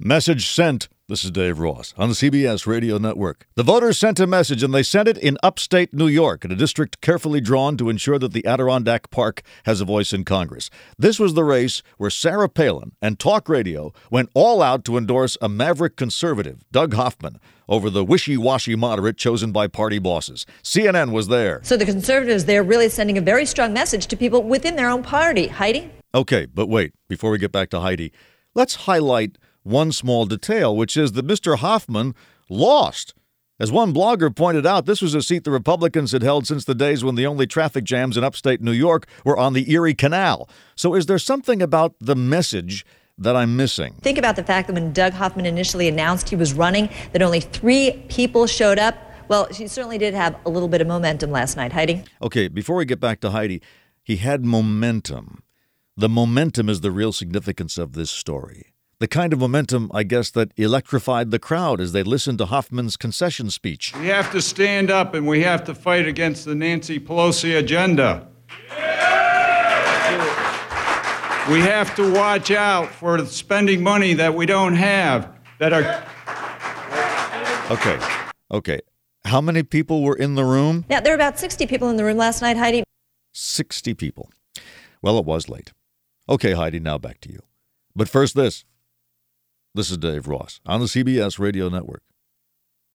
Message sent. This is Dave Ross on the CBS Radio Network. The voters sent a message, and they sent it in upstate New York, in a district carefully drawn to ensure that the Adirondack Park has a voice in Congress. This was the race where Sarah Palin and Talk Radio went all out to endorse a maverick conservative, Doug Hoffman, over the wishy washy moderate chosen by party bosses. CNN was there. So the conservatives, they're really sending a very strong message to people within their own party. Heidi? Okay, but wait, before we get back to Heidi, let's highlight one small detail, which is that Mr. Hoffman lost. As one blogger pointed out, this was a seat the Republicans had held since the days when the only traffic jams in upstate New York were on the Erie Canal. So, is there something about the message that I'm missing? Think about the fact that when Doug Hoffman initially announced he was running, that only three people showed up. Well, she certainly did have a little bit of momentum last night. Heidi? Okay, before we get back to Heidi, he had momentum. The momentum is the real significance of this story the kind of momentum, I guess, that electrified the crowd as they listened to Hoffman's concession speech. We have to stand up and we have to fight against the Nancy Pelosi agenda. We have to watch out for spending money that we don't have that are. Okay, okay. How many people were in the room? Yeah, there were about 60 people in the room last night, Heidi. 60 people. Well, it was late. Okay, Heidi, now back to you. But first, this. This is Dave Ross on the CBS Radio Network.